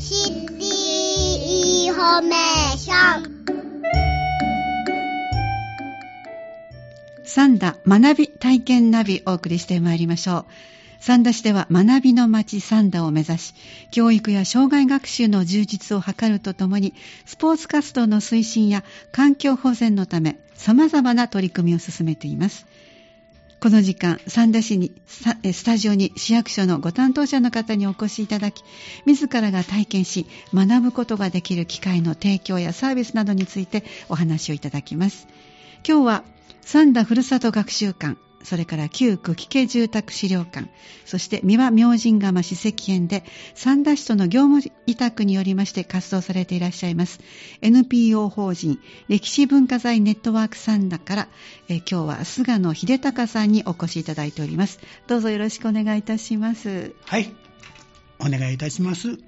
シティインフォメーションさんだ学び体験ナビお送りしてまいりましょう。三田市では学びの街三田を目指し、教育や生涯学習の充実を図るとともに、スポーツ活動の推進や環境保全のため、様々な取り組みを進めています。この時間、三田市に、スタジオに市役所のご担当者の方にお越しいただき、自らが体験し、学ぶことができる機会の提供やサービスなどについてお話をいただきます。今日は、三田ふるさと学習館、それから旧久喜家住宅資料館、そして三輪明神釜史跡園で三田市との業務委託によりまして活動されていらっしゃいます NPO 法人歴史文化財ネットワーク三田から、え今日は菅野秀隆さんにお越しいただいております。どうぞよろしくお願いいたします。はい、お願いいたします。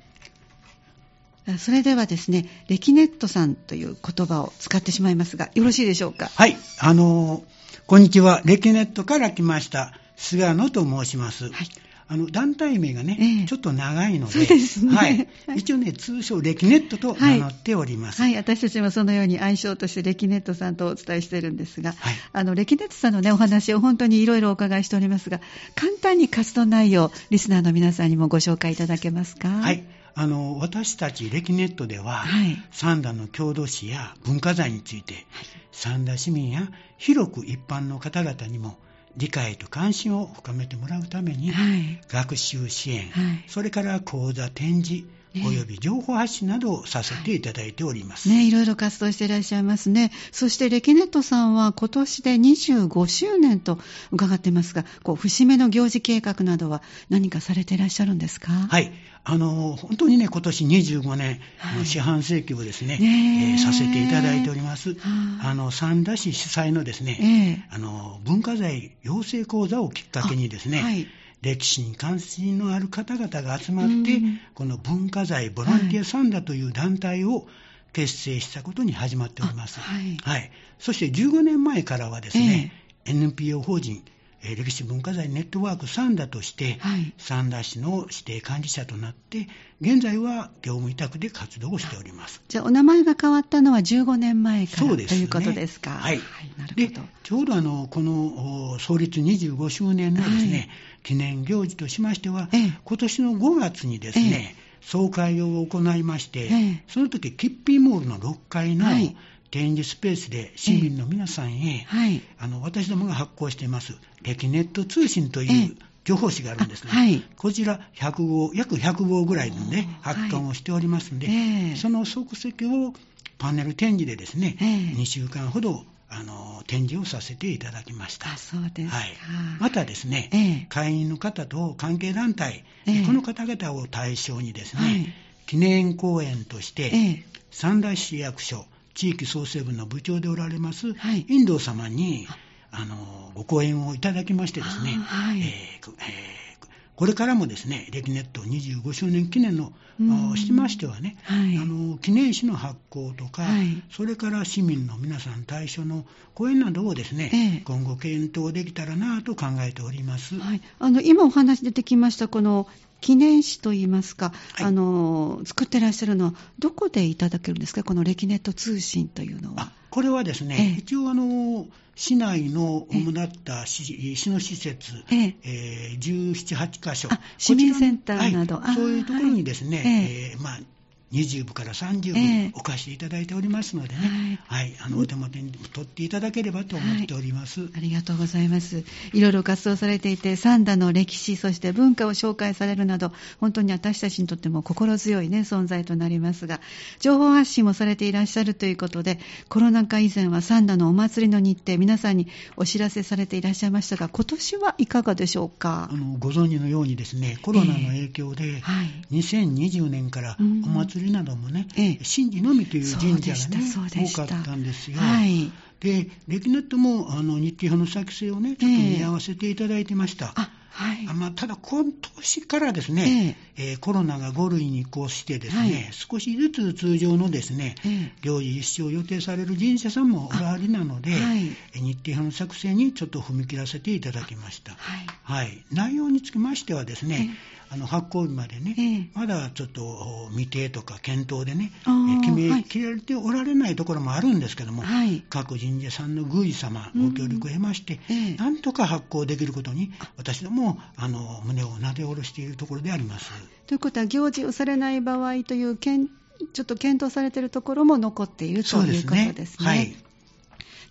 それではですね、レキネットさんという言葉を使ってしまいますが、よろしいでしょうか？はい、あのーこんにちは。レキネットから来ました。菅野と申します。はいあの団体名がね、えー、ちょっと長いので、でね、はい、一応ね、通称レキネットと名乗っております。はい、はい、私たちもそのように愛称としてレキネットさんとお伝えしているんですが、はい、あのレキネットさんのねお話を本当にいろいろお伺いしておりますが、簡単に活動内容、リスナーの皆さんにもご紹介いただけますか？はい。あの私たちレキネットでは、はい、三田の郷土史や文化財について、はい、三田市民や広く一般の方々にも理解と関心を深めてもらうために、はい、学習支援、それから講座展示および情報発信などをさせていただいております。ね、いろいろ活動していらっしゃいますね。そして、レキネットさんは今年で25周年と伺ってますが、こう、節目の行事計画などは何かされていらっしゃるんですか？はい。あの、本当にね、今年25年の四半世紀をですね、はい、えー、させていただいております。あの、三田市主催のですね、えー、あの、文化財養成講座をきっかけにですね、はい歴史に関心のある方々が集まって、うん、この文化財ボランティアサンダという団体を結成したことに始まっております。はい、はい、そして15年前からはですね、えー、NPO 法人え歴史文化財ネットワークサンダとして、はい、三田市の指定管理者となって、現在は業務委託で活動をしております。じゃあ、お名前が変わったのは15年前からそうです、ね、ということですか？はい。はい、なるほど。で、ちょうどあの、この創立25周年のですね、はい、記念行事としましては、ええ、今年の5月にですね、え総会を行いまして、その時キッピーモールの6階の、はい展示スペースで市民の皆さんへ、はい、あの私どもが発行しています、レキネット通信という情報誌があるんですが、はい、こちら100号、約100号ぐらいのね、発刊をしておりますので、はい、その即席をパネル展示でですね、えー、2週間ほどあの展示をさせていただきました。そうですはい、またですね、えー、会員の方と関係団体、えー、この方々を対象にですね、はい、記念講演として、三田市役所、地域創生部の部長でおられます、はい、遠藤様に、あ。の、ご講演をいただきましてですね、はい、えーえー、これからもですね、レキネット25周年記念の、しましてはね、はい、あの、記念誌の発行とか、はい、それから市民の皆さん対象の講演などをですね、ええ、今後検討できたらなと考えております。はい、あの、今お話出てきました、この記念誌といいますか、はい、あの作ってらっしゃるのは、どこでいただけるんですか、このレキネット通信というのは。これはですね、ええ、一応あの、市内の主だった市,、市の施設、ええ。ー、17、8箇所、市民センターなど、はい、そういうところにですね、え。えー、まあ、20部から30部お貸しいただいておりますのでね、はい、はい、あのお手元に取っていただければと思っております、はい、ありがとうございます。いろいろ活動されていて、三田の歴史、そして文化を紹介されるなど、本当に私たちにとっても心強い、ね、存在となりますが、情報発信もされていらっしゃるということで、コロナ禍以前は三田のお祭りの日程、皆さんにお知らせされていらっしゃいましたが、今年はいかがでしょうか？あのご存知のようにですね、コロナの影響で、えーはい、2020年からお祭りりなどもね、ええ、神事のみという神社がね、多かったんですよ。はい、で、レキネットもあの日程表の作成をね、ちょっと見合わせていただいてました。えはい、まあ、ただ、今年からですね、えー、えー、コロナが5類に移行してですね、はい、少しずつ通常のですね、えー、行事一生を予定される神社さんもおられなので、はい、日程表の作成にちょっと踏み切らせていただきました。はい、はい、内容につきましてはですね、あの発行日までね、まだちょっと未定とか検討でね、え決めきれておられないところもあるんですけども、はい、各神社さんの宮司様、ご協力を得まして、なんとか発行できることに、私どもあの胸をなで下ろしているところであります。ということは、行事をされない場合というちょっと検討されているところも残っているということですね。はい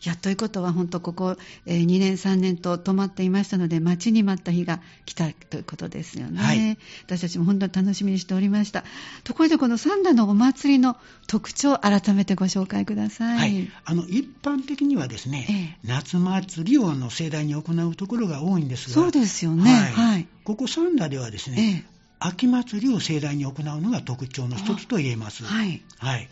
やということは本当ここ、えー、2年3年と止まっていましたので待ちに待った日が来たということですよね、はい、私たちも本当に楽しみにしておりました。ところでこの三田のお祭りの特徴改めてご紹介ください、はい、あの一般的にはですね、ええ、夏祭りをの盛大に行うところが多いんですがそうですよね、はい、はい、ここ三田ではですね、え秋祭りを盛大に行うのが特徴の一つと言えます。はい、はい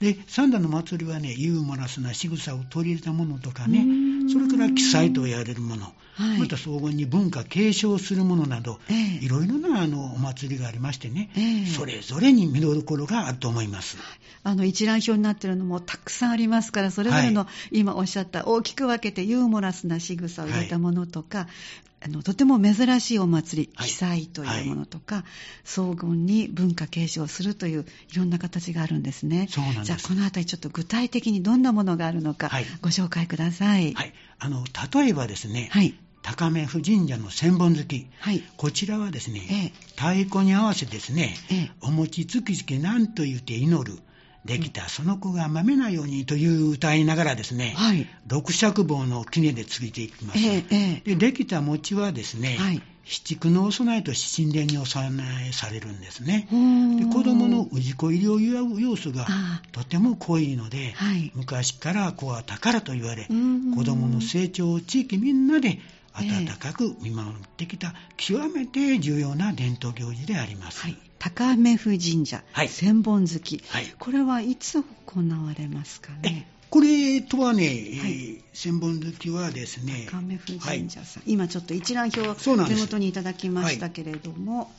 で、三段の祭りはね、ユーモラスな仕草を取り入れたものとかね、それから記載と言われるもの、はい、また総合に文化継承するものなど、えー、いろいろなあのお祭りがありましてね、えー、それぞれに見どころがあると思います。あの一覧表になっているのもたくさんありますから、それぞれの、今おっしゃった大きく分けてユーモラスな仕草を入れたものとか、はいあのとても珍しいお祭り、記載というものとか、はい、荘厳に文化継承するといういろんな形があるんですね。そうなんです。じゃあこのあたりちょっと具体的にどんなものがあるのか、ご紹介ください。はい、あの例えばですね、はい、高目府神社の千本月、はい、こちらはですね、ええ、太鼓に合わせですね、え、お餅つきつきなんと言って祈る、できたその子がまめなようにという歌いながらですね、はい、六尺棒の杵でついていきます、ええ、でできた餅はですね、はい、七九のお供えとして神殿にお供えされるんですね。で子供の氏子入りを祝う要素がとても濃いので、はい、昔から子は宝と言われ子供の成長を地域みんなで温かく見守ってきた極めて重要な伝統行事であります、はい。高目府神社、はい、千本月、はい、これはいつ行われますかね？これとはね、はい、千本月はですね高目府神社さん、はい、今ちょっと一覧表を手元にいただきましたけれども、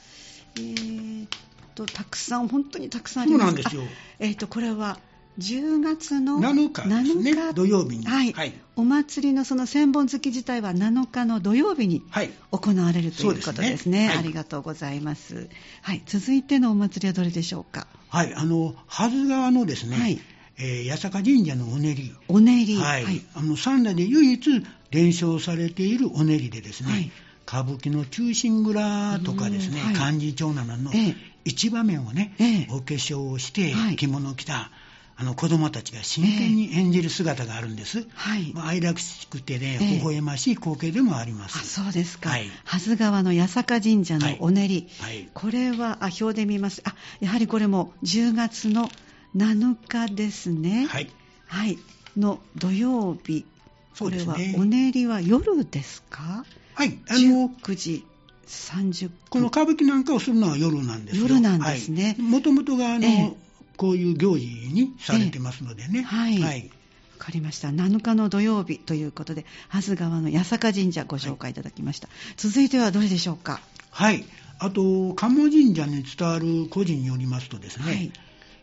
えー、とたくさん本当にたくさんあります。そうなんですよ。えー、とこれは10月の7日ですね、日。土曜日に、はい、はい、お祭りのその千本月自体は7日の土曜日に行われるということですね。はい、ありがとうございます。はい、続いてのお祭りはどれでしょうか？はい、あの、はず川のですね、はい、えー、八坂神社のお練り。お練り。はい。はい、あの、三代で唯一伝承されているお練りでですね、はい、歌舞伎の中心蔵とかですね、漢字町などの一場面をね、ええ、お化粧をして着物を着た、あの子供たちが真剣に演じる姿があるんです。はい。まあ、愛らしくてね、微笑ましい光景でもあります。あそうですか。はい。蓮川の八坂神社のお練り。はい。これは、あ、表で見ます。あ、やはりこれも10月の7日ですね。はい。はい。の土曜日。そうですね。これは、お練りは夜ですか？はい。あの、19時。30分この歌舞伎なんかをするのは夜なんですよ夜なんですね。もともとがあの、ええこういう行事にされてますのでね。はい。はい。わかりました。7日の土曜日ということで蓮川の八坂神社ご紹介いただきました、はい、続いてはどれでしょうか？はい。あと鴨神社に伝わる故事によりますとですね、はい。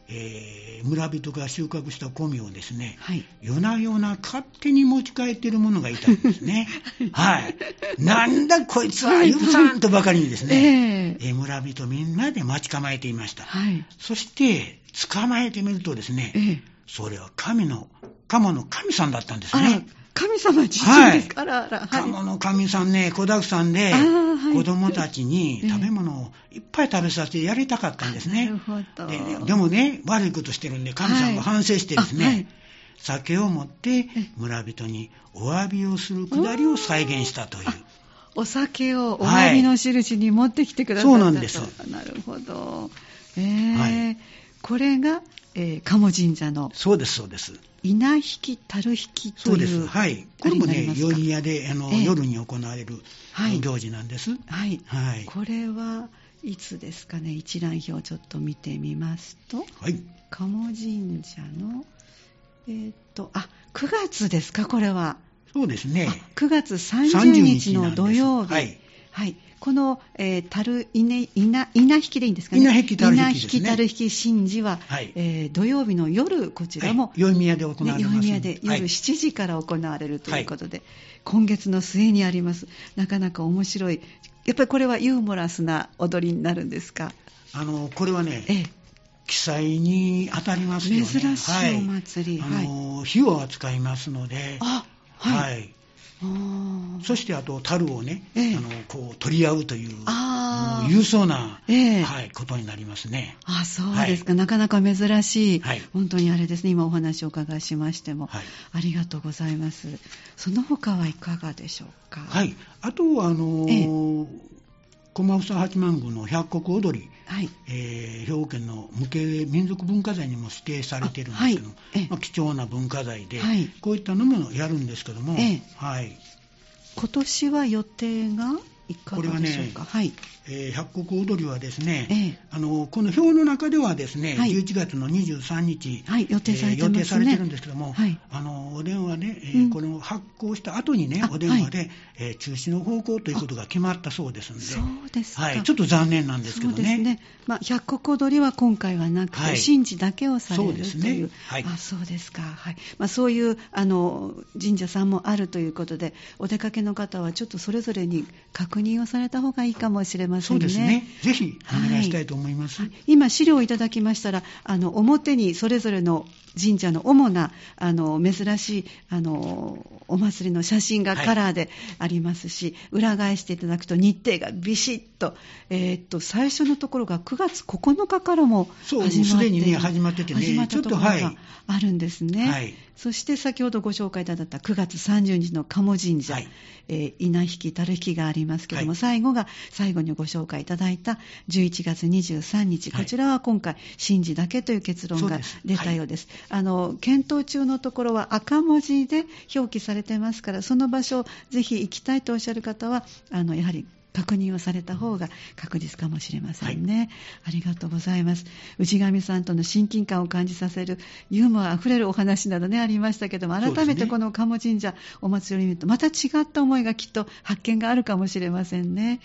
えー、村人が収穫した米をですね、はい、夜な夜な勝手に持ち帰っている者がいたんですね。はい。なんだこいつは許さんとばかりにですね、えー、村人みんなで待ち構えていました。はい、そして、捕まえてみるとですね、えー、それは神の、鴨の神さんだったんですね。神様自身ですか、はい、あら。鴨の神さんね、子だくさんで、はい、子供たちに食べ物をいっぱい食べさせてやりたかったんですね。なるほどで。でもね、悪いことしてるんで、神さんも反省してですね、はい、酒を持って村人にお詫びをするくだりを再現したという。お酒をお詫びの印に持ってきてくださった、そうなんです。なるほど。えー、これが、えー、鴨神社の。そうです、そうです。稲引き、樽引きというそうです。はい。これもね、夜宮で、あの、えー、夜に行われる行事なんです。はい。はい。これはいつですかね、一覧表をちょっと見てみますと、はい。鴨神社の、えー、っと、あ、9月ですか、これは。そうですね。9月30日の土曜日。はい。はい。この、えー、樽稲稲稲引きでいいんですかね？稲引き樽引き、ね、稲引き樽引き神事は、はい、えー、土曜日の夜こちらも、はい、宵宮で行われます。ね、宵宮で夜7時から行われるということで、はい、今月の末にあります。なかなか面白い。やっぱりこれはユーモラスな踊りになるんですか？あのこれはね、ええ、記載に当たりますよね。珍しいお祭り、はい、あの火を扱いますので、はい、はいそしてあと樽をね、ええ、あのこう取り合うという勇壮な、え、はい、ことになりますね。あそうですか、はい、なかなか珍しい、はい、本当にあれですね今お話をお伺いしましても、はい、ありがとうございます。その他はいかがでしょうか？はい。あとはあのー駒房八幡宮の百国踊り、はい。えー、兵庫県の無形民族文化財にも指定されているんですけども、はい。まあ、貴重な文化財で、はい、こういったのもやるんですけども、え。はい、今年は予定が？これはね、はい。えー、百国踊りはですね、ええ、あのこの表の中ではですね、はい、11月の23日、はい、予定されて、ね。えー、予定されてるんですけども、はい、あのお電話で、えー、うん、この発行した後にね、お電話で、はい、えー、中止の方向ということが決まったそうですので、そうですか、はい、ちょっと残念なんですけどね。そうですね。まあ、百国踊りは今回はなくて、はい、神事だけをされるという、そうですね。はい、あそうですか、はい。まあ、そういうあの神社さんもあるということで、お出かけの方はちょっとそれぞれに確認をされた方がいいかもしれませんね。そうですねぜひお願いしたいと思います。はい、今、資料をいただきましたら、あの表にそれぞれの神社の主なあの珍しいあのお祭りの写真がカラーでありますし、はい、裏返していただくと日程がビシッと,、えー、っと最初のところが9月9日からも始まってすでに、ね、始まっててね始まったところがあるんですね。はい。そして先ほどご紹介いただいた9月30日の鴨神社、はい、えー、稲引き、樽引きがありますけれども、はい、最後が最後にご紹介いただいた11月23日、こちらは今回、神事だけという結論が出たようです。あの検討中のところは赤文字で表記されていますから、その場所、ぜひ行きたいとおっしゃる方は、あのやはり確認をされた方が確実かもしれませんね、はい、ありがとうございます。内上さんとの親近感を感じさせるユーモアあふれるお話などねありましたけども改めてこの鴨神社お祭りを見るとまた違った思いがきっと発見があるかもしれませんね。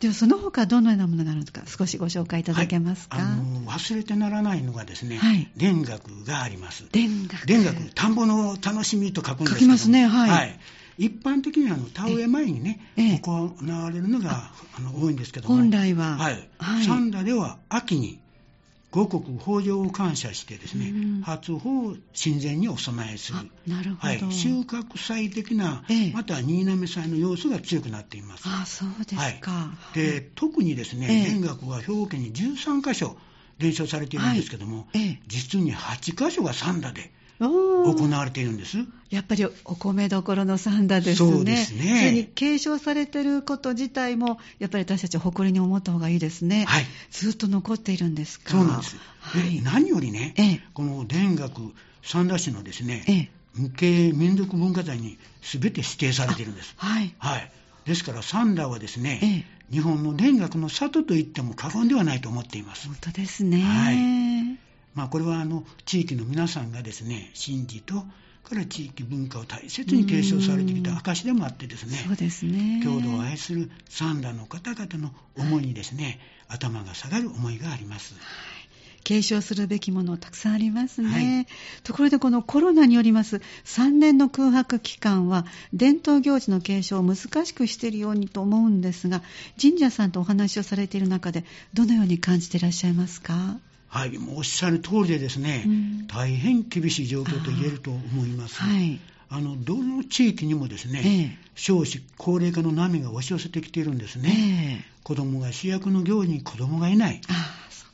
ではその他どのようなものがあるのか少しご紹介いただけますか、はい、あの忘れてならないのがですね、はい、田楽があります。田楽。田楽田んぼの楽しみと書くんですけど書きますねはい、はい一般的にあの田植え前にね、行われるのがあの多いんですけども、本来は、はい、はい、三田では秋に五穀豊穣を感謝してですね、うん、初穂を神前にお供えする。なるほど、はい、収穫祭的な、ええ、また新滑祭の要素が強くなっています。あそうですか、はい、で特にですね、田楽は兵庫県に13箇所伝承されているんですけども、はい、実に8箇所が三田で行われているんです。やっぱりお米どころの三田ですね。そうですね。それに継承されていること自体も、やっぱり私たちは誇りに思った方がいいですね。はい。ずっと残っているんですか？そうなんです。はい、何よりね、ええ、この田楽三田市のですね、ええ、無形民族文化財に全て指定されているんです。はい。はい。ですから三田はですね、ええ、日本の田楽の里と言っても過言ではないと思っています。本当ですね。はい。まあ、これはあの地域の皆さんがですね神事とから地域文化を大切に継承されてきた証でもあってですねそうですね。郷土を愛する三田の方々の思いにですね、はい、頭が下がる思いがあります。継承するべきものたくさんありますね、はい、ところでこのコロナによります3年の空白期間は伝統行事の継承を難しくしているようにと思うんですが神社さんとお話をされている中でどのように感じていらっしゃいますか？はい、もうおっしゃる通りでですね、うん、大変厳しい状況と言えると思います。はい、あのどの地域にもですね、ええ、少子高齢化の波が押し寄せてきているんですね。え、子供が主役の行事に子供がいない。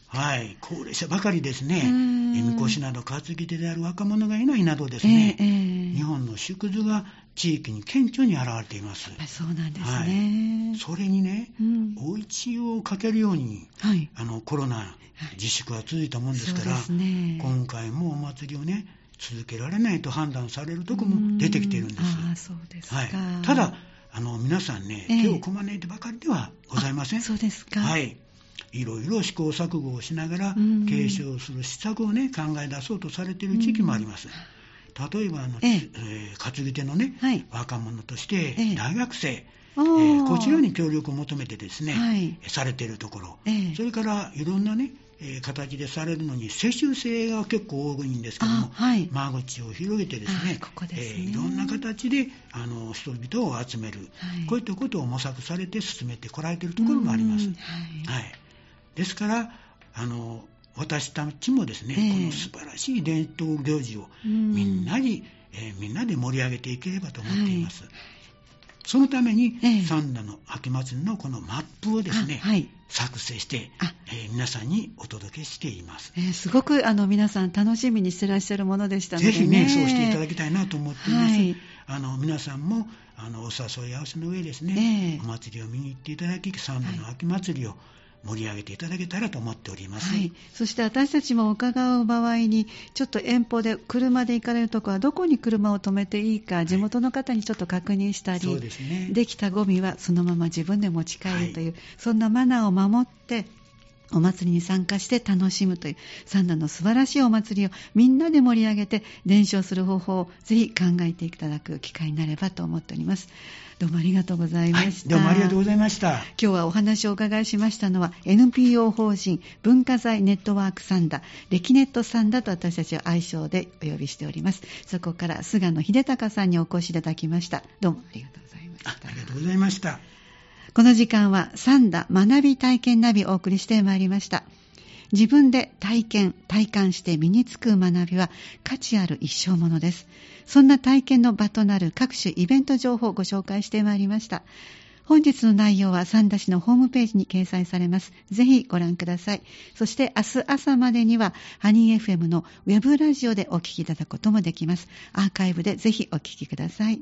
はい、高齢者ばかりですね、みこしなど担ぎ手である若者がいないなどですね、日本の縮図が地域に顕著に現れています。そうなんですね。はい、それにね、うん、お家をかけるように、はい、あのコロナ自粛が続いたもんですから、はいね、今回もお祭りをね、続けられないと判断されるとこも出てきているんです。あそうですはい、ただあの皆さんね、手をこまねいてばかりではございません。そうですか。はい。いろいろ試行錯誤をしながら、継承する施策をね、考え出そうとされている地域もあります。例えばあの、ええ。えー、担ぎ手のね、はい、若者として大学生、ええー、こちらに協力を求めてですね、はい、されているところ、それからいろんなね、えー、形でされるのに世襲制が結構多いんですけども、はい、間口を広げてですねここですね、えー、いろんな形であの人々を集める、はい、こういったことを模索されて進めてこられているところもあります。はい、はい、ですからあの私たちもですね、えー、この素晴らしい伝統行事をみんなに、えー、みんなで盛り上げていければと思っています。はい。そのために、え三田の秋祭りのこのマップをですね、はい、作成して、えー、皆さんにお届けしています。えー、すごくあの皆さん楽しみにしてらっしゃるものでしたので、ね、ぜひね、そうしていただきたいなと思っています。はい、あの皆さんもあのお誘い合わせの上ですね、えー、お祭りを見に行っていただき、三田の秋祭りを、はい盛り上げていただけたらと思っております、はい、そして私たちも伺う場合にちょっと遠方で車で行かれるところはどこに車を止めていいか地元の方にちょっと確認したり、はい、でね、できたゴミはそのまま自分で持ち帰るという、はい、そんなマナーを守ってお祭りに参加して楽しむという三段の素晴らしいお祭りをみんなで盛り上げて伝承する方法をぜひ考えていただく機会になればと思っております。どうもありがとうございました、はい、どうもありがとうございました今日はお話をお伺いしましたのは NPO 法人文化財ネットワークサンダ歴ネットサンダと私たちは愛称でお呼びしております。そこから菅野秀隆さんにお越しいただきました。どうもありがとうございました。ありがとうございましたこの時間はサンダ学び体験ナビをお送りしてまいりました自分で体験、体感して身につく学びは価値ある一生ものです。そんな体験の場となる各種イベント情報をご紹介してまいりました。本日の内容は三田市のホームページに掲載されます。ぜひご覧ください。そして明日朝までにはハニー FM のウェブラジオでお聞きいただくこともできます。アーカイブでぜひお聞きください。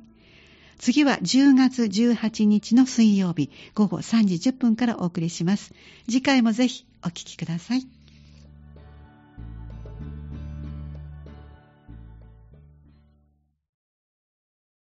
次は10月18日の水曜日午後3時10分からお送りします。次回もぜひお聞きください。